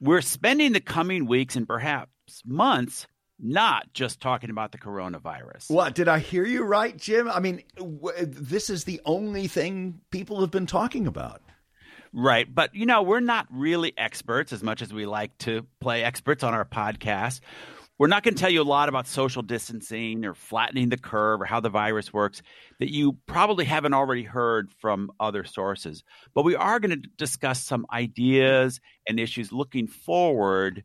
We're spending the coming weeks and perhaps months not just talking about the coronavirus. What did I hear you right, Jim? I mean, w- this is the only thing people have been talking about. Right. But, you know, we're not really experts as much as we like to play experts on our podcast. We're not going to tell you a lot about social distancing or flattening the curve or how the virus works that you probably haven't already heard from other sources. But we are going to discuss some ideas and issues looking forward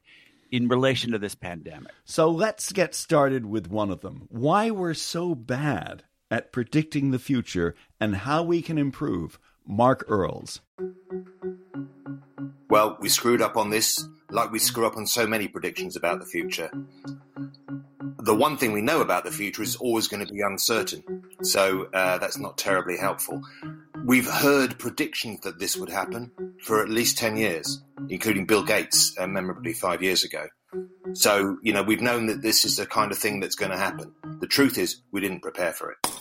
in relation to this pandemic. So let's get started with one of them why we're so bad at predicting the future and how we can improve. Mark Earls. Well, we screwed up on this like we screw up on so many predictions about the future. The one thing we know about the future is always going to be uncertain, so uh, that's not terribly helpful. We've heard predictions that this would happen for at least 10 years, including Bill Gates, uh, memorably five years ago. So, you know, we've known that this is the kind of thing that's going to happen. The truth is, we didn't prepare for it.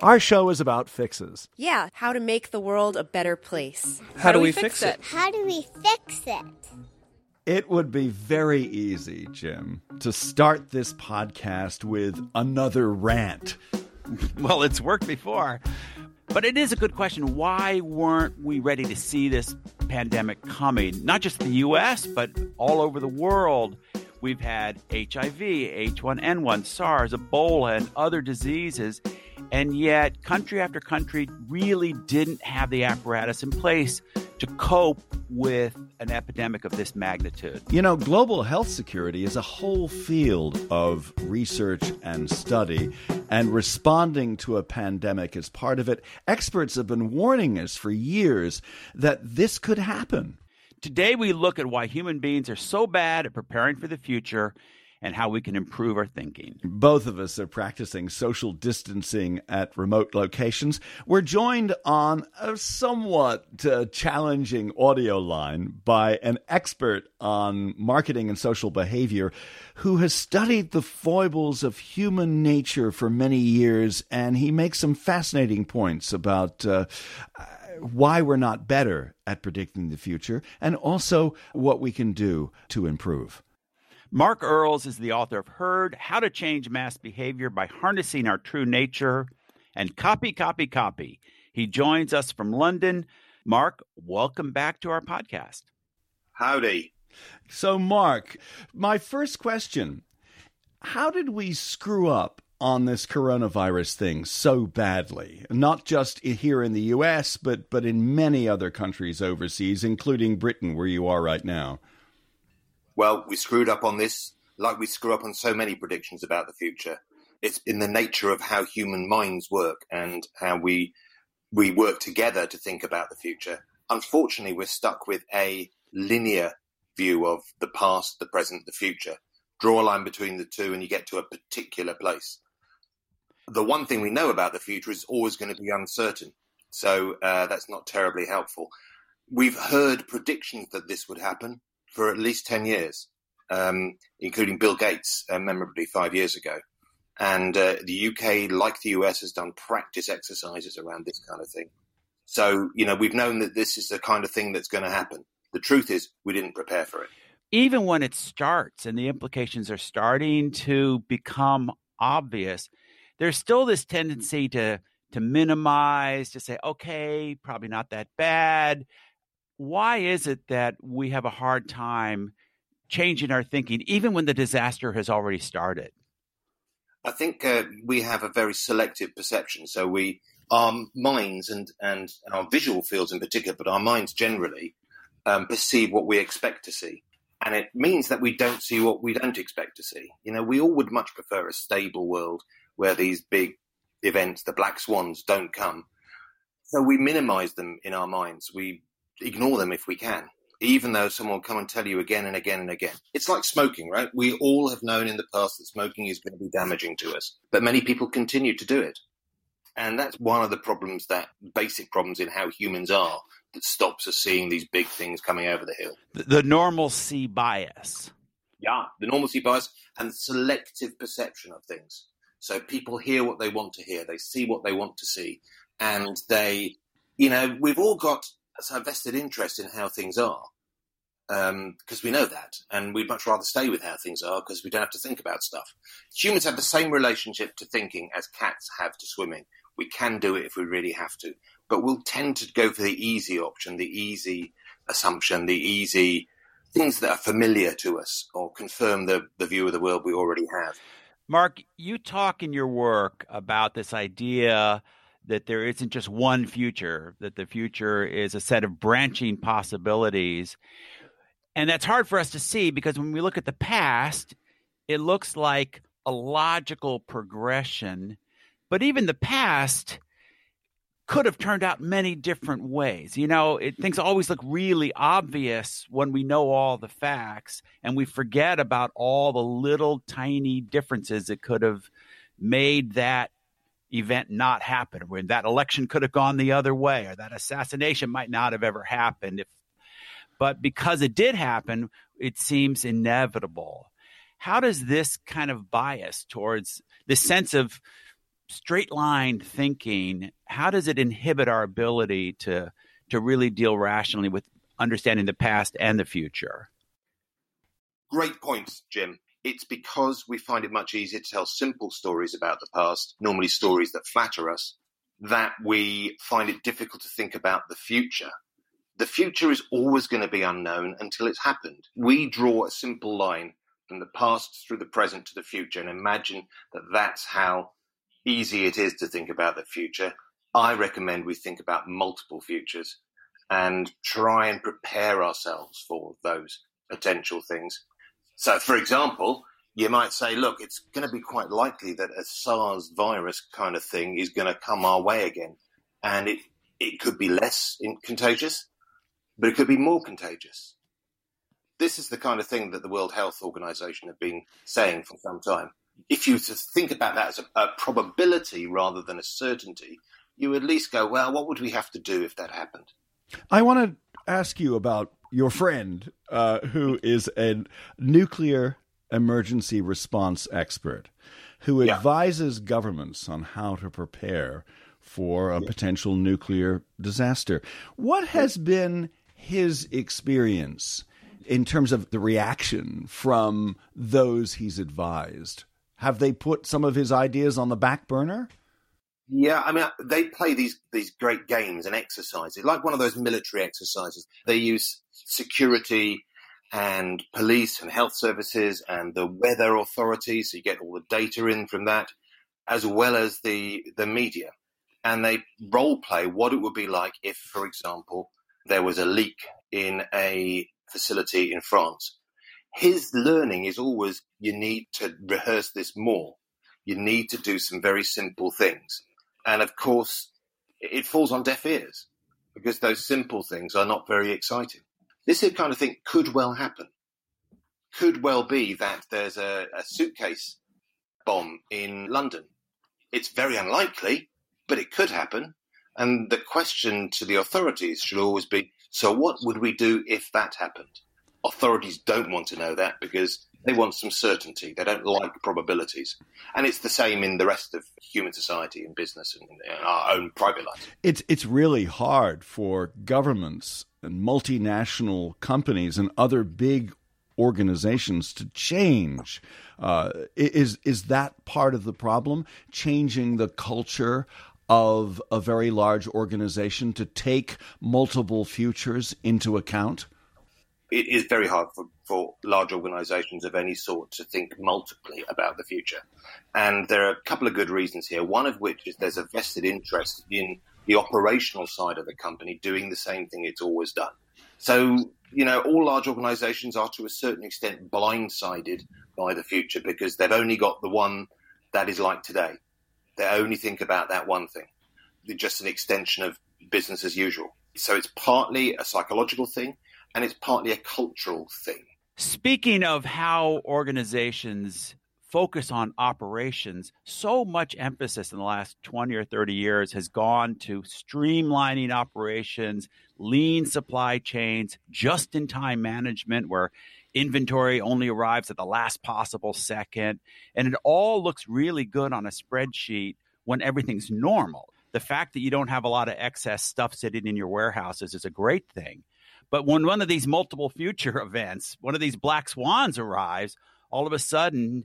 Our show is about fixes. Yeah, how to make the world a better place. How, do we fix it? How do we fix it? It would be very easy, Jim, to start this podcast with another rant. Well, it's worked before. But it is a good question. Why weren't we ready to see this pandemic coming? Not just the US, but all over the world. We've had HIV, H1N1, SARS, Ebola, and other diseases. And yet, country after country really didn't have the apparatus in place to cope with an epidemic of this magnitude. You know, global health security is a whole field of research and study, and responding to a pandemic is part of it. Experts have been warning us for years that this could happen. Today, we look at why human beings are so bad at preparing for the future and how we can improve our thinking. Both of us are practicing social distancing at remote locations. We're joined on a somewhat uh, challenging audio line by an expert on marketing and social behavior who has studied the foibles of human nature for many years, and he makes some fascinating points about. Uh, why we're not better at predicting the future, and also what we can do to improve. Mark Earls is the author of Herd How to Change Mass Behavior by Harnessing Our True Nature and Copy, Copy, Copy. He joins us from London. Mark, welcome back to our podcast. Howdy. So, Mark, my first question How did we screw up on this coronavirus thing so badly? Not just here in the US, but, but in many other countries overseas, including Britain, where you are right now. Well, we screwed up on this like we screw up on so many predictions about the future. It's in the nature of how human minds work and how we we work together to think about the future. Unfortunately, we're stuck with a linear view of the past, the present, the future. Draw a line between the two and you get to a particular place. The one thing we know about the future is always going to be uncertain. So uh, that's not terribly helpful. We've heard predictions that this would happen for at least 10 years, um, including Bill Gates, uh, memorably five years ago. And uh, the UK, like the US, has done practice exercises around this kind of thing. So, you know, we've known that this is the kind of thing that's going to happen. The truth is, we didn't prepare for it. Even when it starts and the implications are starting to become obvious, there's still this tendency to to minimize, to say, okay, probably not that bad. Why is it that we have a hard time changing our thinking, even when the disaster has already started? I think uh, we have a very selective perception. So we, our minds and, and our visual fields in particular, but our minds generally um, perceive what we expect to see. And it means that we don't see what we don't expect to see. You know, we all would much prefer a stable world where these big events, the black swans, don't come. So we minimize them in our minds. We ignore them if we can, even though someone will come and tell you again and again and again. It's like smoking, right? We all have known in the past that smoking is going to be damaging to us, but many people continue to do it. And that's one of the problems that basic problems in how humans are that stops us seeing these big things coming over the hill. The, the normalcy bias. Yeah, the normalcy bias and selective perception of things. So people hear what they want to hear, they see what they want to see, and they, you know, we've all got a vested interest in how things are because um, we know that, and we'd much rather stay with how things are because we don't have to think about stuff. Humans have the same relationship to thinking as cats have to swimming. We can do it if we really have to, but we'll tend to go for the easy option, the easy assumption, the easy things that are familiar to us or confirm the, the view of the world we already have. Mark, you talk in your work about this idea that there isn't just one future, that the future is a set of branching possibilities. And that's hard for us to see because when we look at the past, it looks like a logical progression. But even the past could have turned out many different ways. You know, it, things always look really obvious when we know all the facts, and we forget about all the little tiny differences that could have made that event not happen. When that election could have gone the other way, or that assassination might not have ever happened. If, but because it did happen, it seems inevitable. How does this kind of bias towards the sense of straight line thinking, how does it inhibit our ability to to really deal rationally with understanding the past and the future? Great points, Jim. It's because we find it much easier to tell simple stories about the past, normally stories that flatter us, that we find it difficult to think about the future. The future is always going to be unknown until it's happened. We draw a simple line from the past through the present to the future and imagine that that's how easy it is to think about the future, I recommend we think about multiple futures and try and prepare ourselves for those potential things. So, for example, you might say, look, it's going to be quite likely that a SARS virus kind of thing is going to come our way again. And it, it could be less contagious, but it could be more contagious. This is the kind of thing that the World Health Organization have been saying for some time if you think about that as a, a, probability rather than a certainty, you at least go, well, what would we have to do if that happened? I want to ask you about your friend uh, who is a nuclear emergency response expert who yeah. advises governments on how to prepare for a potential nuclear disaster. What has been his experience in terms of the reaction from those he's advised? Have they put some of his ideas on the back burner? Yeah, I mean, they play these these great games and exercises, like one of those military exercises. They use security and police and health services and the weather authorities, so you get all the data in from that, as well as the the media, and they role play what it would be like if, for example, there was a leak in a facility in France his learning is always you need to rehearse this more. You need to do some very simple things. And of course, it falls on deaf ears because those simple things are not very exciting. This kind of thing could well happen. Could well be that there's a, a suitcase bomb in London. It's very unlikely, but it could happen. And the question to the authorities should always be so, what would we do if that happened? authorities don't want to know that because they want some certainty. They don't like probabilities. And it's the same in the rest of human society and business and our own private life. It's, it's really hard for governments and multinational companies and other big organizations to change. Uh, is is that part of the problem? Changing the culture of a very large organization to take multiple futures into account? It is very hard for, for large organizations of any sort to think multiply about the future. And there are a couple of good reasons here. One of which is there's a vested interest in the operational side of the company doing the same thing it's always done. So, you know, all large organizations are to a certain extent blindsided by the future because they've only got the one that is like today. They only think about that one thing. They're just an extension of business as usual. So it's partly a psychological thing and it's partly a cultural thing. Speaking of how organizations focus on operations, so much emphasis in the last 20 or 30 years has gone to streamlining operations, lean supply chains, just in time management, where inventory only arrives at the last possible second. And it all looks really good on a spreadsheet when everything's normal. The fact that you don't have a lot of excess stuff sitting in your warehouses is a great thing. But when one of these multiple future events, one of these black swans arrives, all of a sudden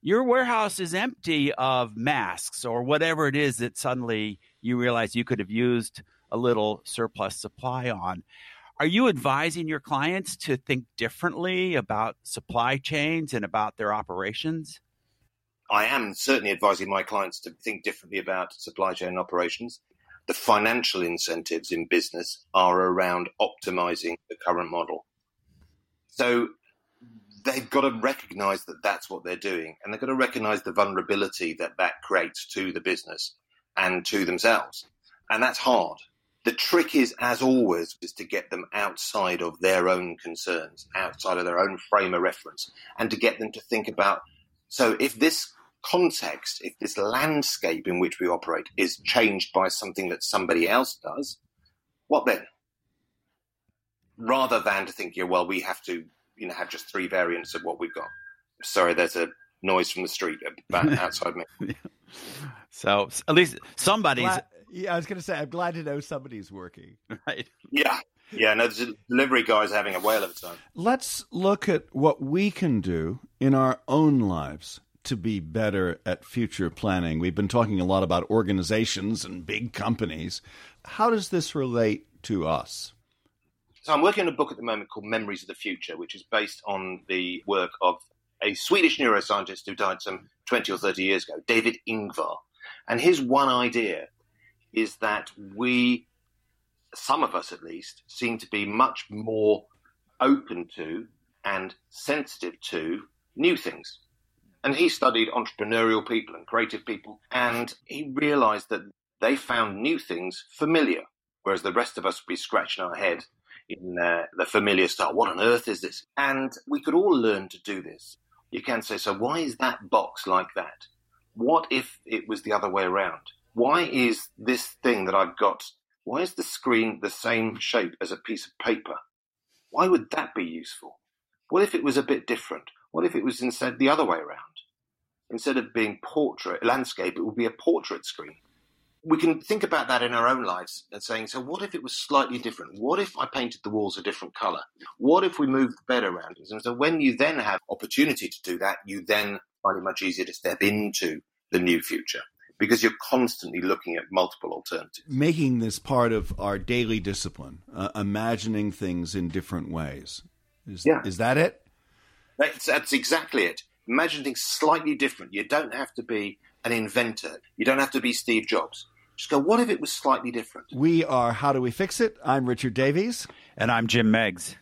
your warehouse is empty of masks or whatever it is that suddenly you realize you could have used a little surplus supply on. Are you advising your clients to think differently about supply chains and about their operations? I am certainly advising my clients to think differently about supply chain operations. The financial incentives in business are around optimizing the current model. So they've got to recognize that that's what they're doing and they've got to recognize the vulnerability that that creates to the business and to themselves. And that's hard. The trick is, as always, is to get them outside of their own concerns, outside of their own frame of reference, and to get them to think about so if this context, if this landscape in which we operate is changed by something that somebody else does, what then? Rather than to think, yeah, well, we have to you know have just three variants of what we've got. Sorry, there's a noise from the street outside me. So at least somebody's. Glad, yeah, I was going to say I'm glad to know somebody's working. Right. Yeah. Yeah, no, the delivery guy's having a whale of a time. Let's look at what we can do in our own lives to be better at future planning. We've been talking a lot about organizations and big companies. How does this relate to us? So I'm working on a book at the moment called Memories of the Future, which is based on the work of a Swedish neuroscientist who died some 20 or 30 years ago, David Ingvar. And his one idea is that we, some of us at least, seem to be much more open to and sensitive to new things. And he studied entrepreneurial people and creative people, and he realized that they found new things familiar, whereas the rest of us would be scratching our head in uh, the familiar style. What on earth is this? And we could all learn to do this. You can say, so why is that box like that? What if it was the other way around? Why is this thing that I've got, why is the screen the same shape as a piece of paper? Why would that be useful? What if it was a bit different? What if it was instead the other way around? Instead of being portrait landscape, it would be a portrait screen we can think about that in our own lives and saying, so what if it was slightly different? What if I painted the walls a different color? What if we moved the bed around? And so when you then have opportunity to do that, you then find it much easier to step into the new future because you're constantly looking at multiple alternatives. Making this part of our daily discipline, uh, imagining things in different ways. Is, yeah. is that it? That's, that's exactly it. Imagine things slightly different. You don't have to be an inventor. You don't have to be Steve Jobs. Just go, what if it was slightly different? We are How Do We Fix It? I'm Richard Davies. And I'm Jim Meigs.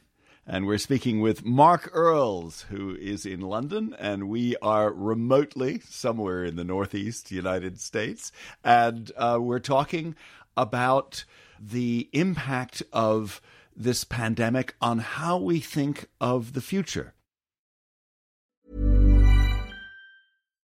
And we're speaking with Mark Earls, who is in London, and we are remotely somewhere in the Northeast United States. And uh, we're talking about the impact of this pandemic on how we think of the future.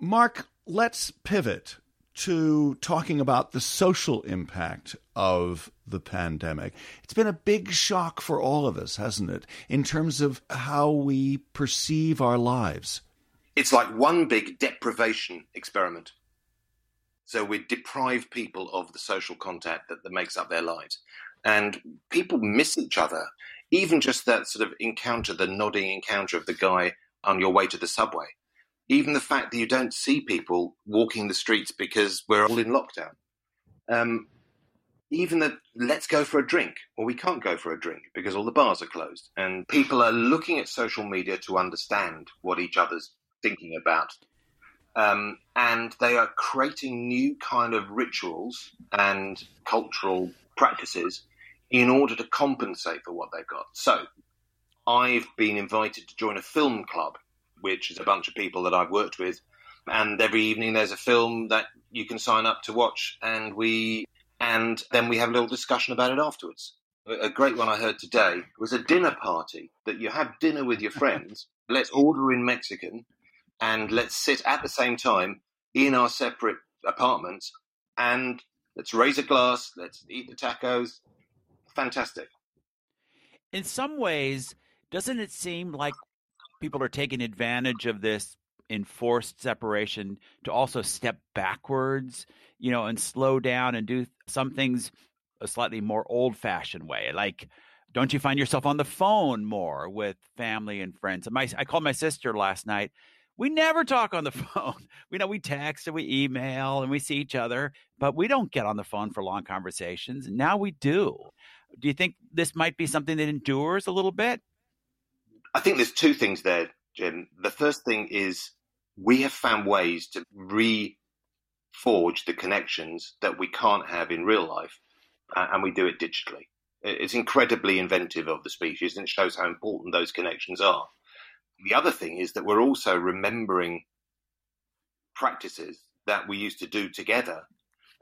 Mark, let's pivot to talking about the social impact of the pandemic. It's been a big shock for all of us, hasn't it, in terms of how we perceive our lives? It's like one big deprivation experiment. So we deprive people of the social contact that, that makes up their lives. And people miss each other. Even just that sort of encounter, the nodding encounter of the guy on your way to the subway even the fact that you don't see people walking the streets because we're all in lockdown. Um, even the let's go for a drink, well, we can't go for a drink because all the bars are closed, and people are looking at social media to understand what each other's thinking about, um, and they are creating new kind of rituals and cultural practices in order to compensate for what they've got. So, I've been invited to join a film club which is a bunch of people that I've worked with. And every evening there's a film that you can sign up to watch, and we and then we have a little discussion about it afterwards. A great one I heard today was a dinner party that you have dinner with your friends. let's order in Mexican, and let's sit at the same time in our separate apartments, and let's raise a glass, let's eat the tacos. Fantastic. In some ways, doesn't it seem like people are taking advantage of this enforced separation to also step backwards, you know, and slow down and do some things a slightly more old fashioned way. Like, don't you find yourself on the phone more with family and friends? My, I called my sister last night. We never talk on the phone. We know we text and we email and we see each other, but we don't get on the phone for long conversations. Now we do. Do you think this might be something that endures a little bit? I think there's two things there, Jim. The first thing is we have found ways to reforge the connections that we can't have in real life, and we do it digitally. It's incredibly inventive of the species, and it shows how important those connections are. The other thing is that we're also remembering practices that we used to do together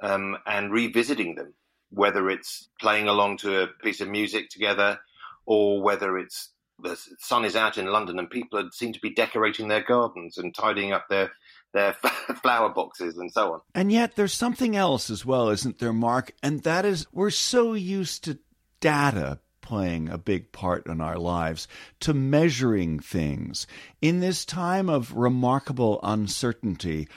um, and revisiting them, whether it's playing along to a piece of music together or whether it's the sun is out in London and people seem to be decorating their gardens and tidying up their their flower boxes and so on. And yet there's something else as well, isn't there, Mark? And that is we're so used to data playing a big part in our lives, to measuring things. In this time of remarkable uncertainty,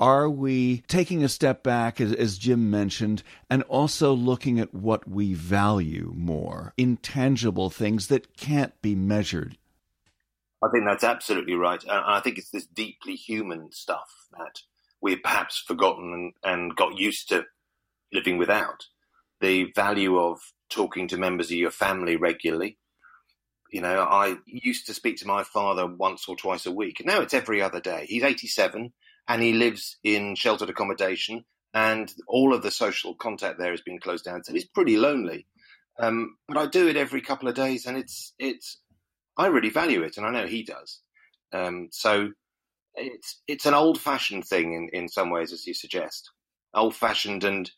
are we taking a step back, as, as, Jim mentioned, and also looking at what we value more, intangible things that can't be measured? I think that's absolutely right. And I think it's this deeply human stuff that we've perhaps forgotten and, and got used to living without. The value of talking to members of your family regularly. You know, I used to speak to my father once or twice a week. Now it's every other day. He's 87 and he lives in sheltered accommodation, and all of the social contact there has been closed down. So he's pretty lonely. Um, but I do it every couple of days, and it's it's I really value it, and I know he does. Um, so it's it's an old fashioned thing in, in some ways, as you suggest, old fashioned and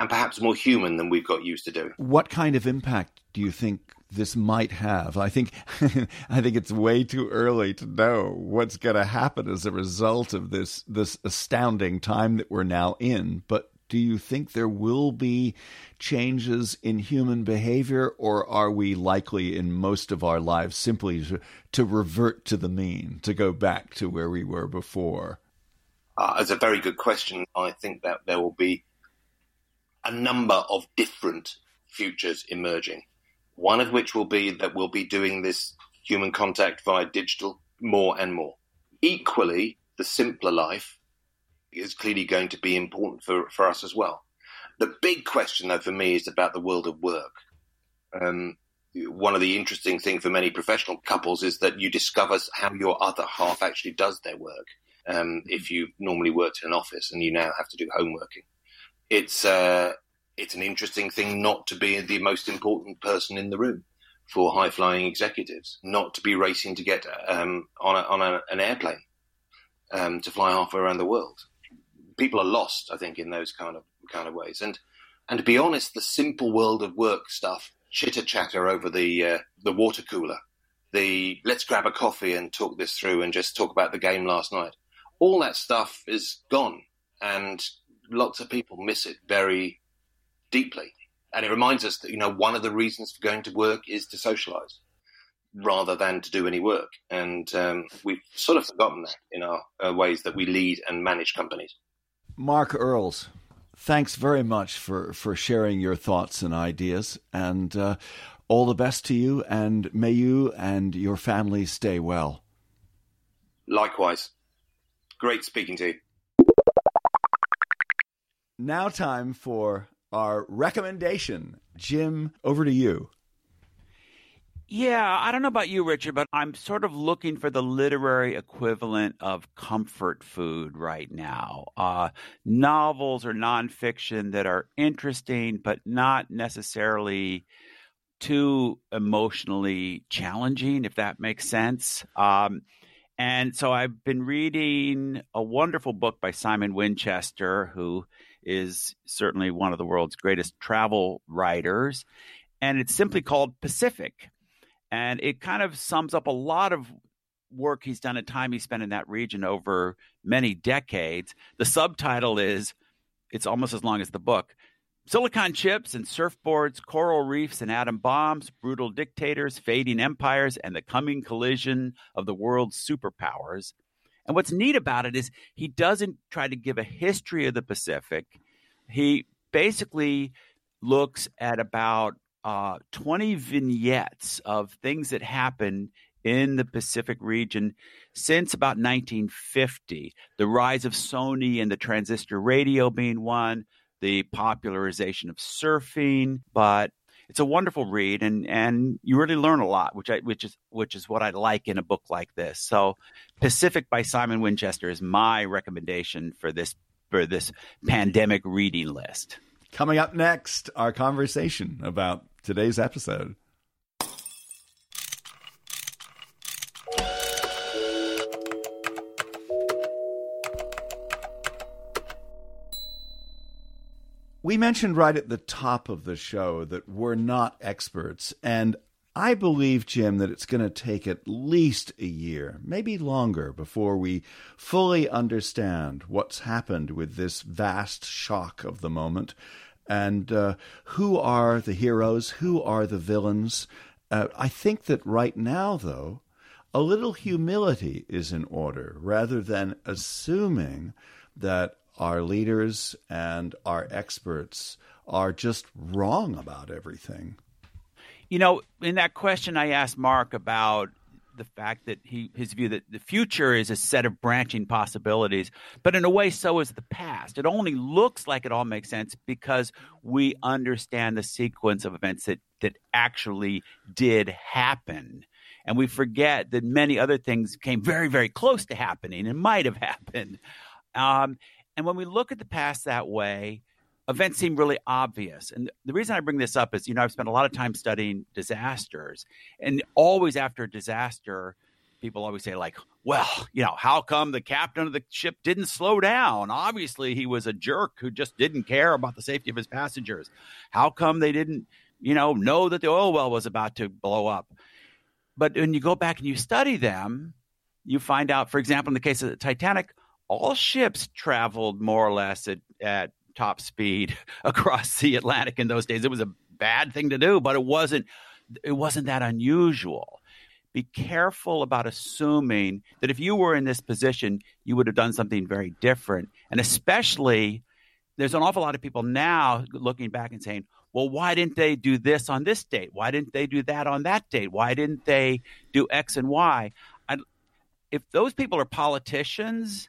and perhaps more human than we've got used to doing. What kind of impact do you think this might have? I think I think it's way too early to know what's going to happen as a result of this this astounding time that we're now in, but do you think there will be changes in human behavior, or are we likely in most of our lives simply to, to revert to the mean, to go back to where we were before? Uh, it's a very good question. I think that there will be a number of different futures emerging. One of which will be that we'll be doing this human contact via digital more and more. Equally, the simpler life is clearly going to be important for, for us as well. The big question, though, for me is about the world of work. Um, one of the interesting things for many professional couples is that you discover how your other half actually does their work. Um, if you normally worked in an office and you now have to do homeworking, it's uh, it's an interesting thing not to be the most important person in the room for high flying executives, not to be racing to get um, on, a, on a, an airplane um, to fly halfway around the world. People are lost, I think, in those kind of kind of ways. And and to be honest, the simple world of work stuff, chitter chatter over the uh, the water cooler, the let's grab a coffee and talk this through and just talk about the game last night. All that stuff is gone, and lots of people miss it very deeply. And it reminds us that you know one of the reasons for going to work is to socialize rather than to do any work. And um, we've sort of forgotten that in our uh, ways that we lead and manage companies. Mark Earls, thanks very much for, for sharing your thoughts and ideas. And uh, all the best to you. And may you and your family stay well. Likewise. Great speaking to you. Now, time for our recommendation. Jim, over to you. Yeah, I don't know about you, Richard, but I'm sort of looking for the literary equivalent of comfort food right now. Uh, novels or nonfiction that are interesting, but not necessarily too emotionally challenging, if that makes sense. Um, and so I've been reading a wonderful book by Simon Winchester, who is certainly one of the world's greatest travel writers. And it's simply mm-hmm. called Pacific and it kind of sums up a lot of work he's done and time he spent in that region over many decades. The subtitle is it's almost as long as the book. Silicon chips and surfboards, coral reefs and atom bombs, brutal dictators, fading empires, and the coming collision of the world's superpowers. And what's neat about it is he doesn't try to give a history of the Pacific. He basically looks at about uh, 20 vignettes of things that happened in the Pacific region since about 1950. The rise of Sony and the transistor radio being one, the popularization of surfing, but it's a wonderful read and and you really learn a lot which I which is which is what I like in a book like this. So Pacific by Simon Winchester is my recommendation for this for this pandemic reading list. Coming up next, our conversation about today's episode. We mentioned right at the top of the show that we're not experts, and I believe, Jim, that it's going to take at least a year, maybe longer, before we fully understand what's happened with this vast shock of the moment and uh, who are the heroes, who are the villains. Uh, I think that right now, though, a little humility is in order rather than assuming that our leaders and our experts are just wrong about everything. You know, in that question I asked Mark about the fact that he his view that the future is a set of branching possibilities, but in a way, so is the past. It only looks like it all makes sense because we understand the sequence of events that that actually did happen. And we forget that many other things came very, very close to happening and might have happened. Um, and when we look at the past that way, mm-hmm. events seem really obvious. And the reason I bring this up is, you know, I've spent a lot of time studying disasters, and always after a disaster, people always say, like, well, you know, how come the captain of the ship didn't slow down? Obviously, he was a jerk who just didn't care about the safety of his passengers. How come they didn't, you know, know that the oil well was about to blow up? But when you go back and you study them, you find out, for example, in the case of the Titanic, all ships traveled more or less at, at top speed across the Atlantic in those days. It was a bad thing to do, but it wasn't it wasn't that unusual. Be careful about assuming that if you were in this position, you would have done something very different. And especially there's an awful lot of people now looking back and saying, well, why didn't they do this on this date? Why didn't they do that on that date? Why didn't they do X and Y? If those people are politicians,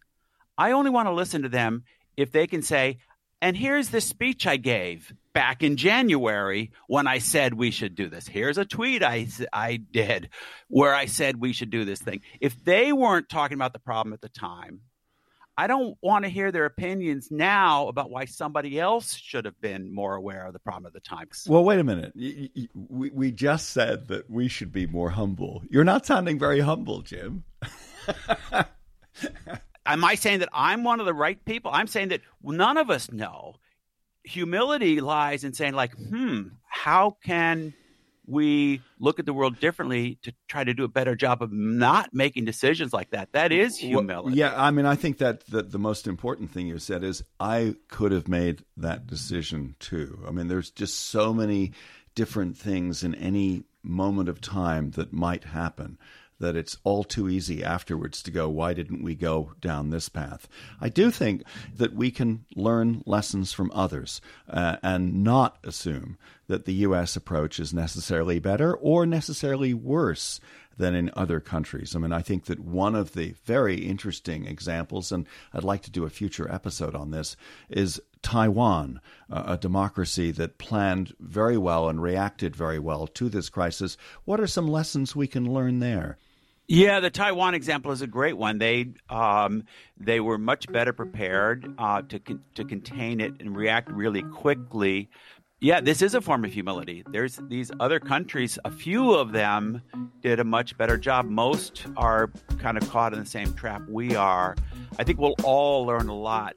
I only want to listen to them if they can say, And here's the speech I gave back in January when I said we should do this. Here's a tweet I, I did where I said we should do this thing. If they weren't talking about the problem at the time, I don't want to hear their opinions now about why somebody else should have been more aware of the problem at the time. Well, wait a minute. We, we just said that we should be more humble. You're not sounding very humble, Jim. Am I saying that I'm one of the right people? I'm saying that none of us know. Humility lies in saying, like, hmm, how can we look at the world differently to try to do a better job of not making decisions like that. That is humility. Well, yeah, I mean, I think that the, the most important thing you said is I could have made that decision too. I mean, there's just so many different things in any moment of time that might happen that it's all too easy afterwards to go, why didn't we go down this path? I do think that we can learn lessons from others uh, and not assume that the U.S. approach is necessarily better or necessarily worse than in other countries. I mean, I think that one of the very interesting examples, and I'd like to do a future episode on this, is Taiwan, a democracy that planned very well and reacted very well to this crisis. What are some lessons we can learn there? Yeah, the Taiwan example is a great one. They um, they were much better prepared uh, to con- to contain it and react really quickly. Yeah, this is a form of humility. There's these other countries, a few of them did a much better job. Most are kind of caught in the same trap we are. I think we'll all learn a lot.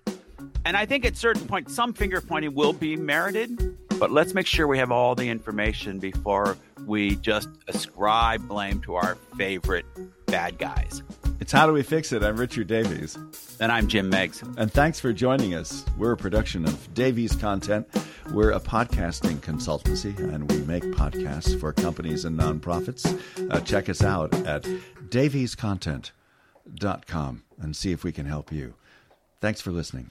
And I think at certain point, some finger pointing will be merited, but let's make sure we have all the information before we just ascribe blame to our favorite bad guys. It's How Do We Fix It? I'm Richard Davies. And I'm Jim Meigs. And thanks for joining us. We're a production of Davies Content. We're a podcasting consultancy, and we make podcasts for companies and nonprofits. Uh, check us out at daviescontent.com and see if we can help you. Thanks for listening.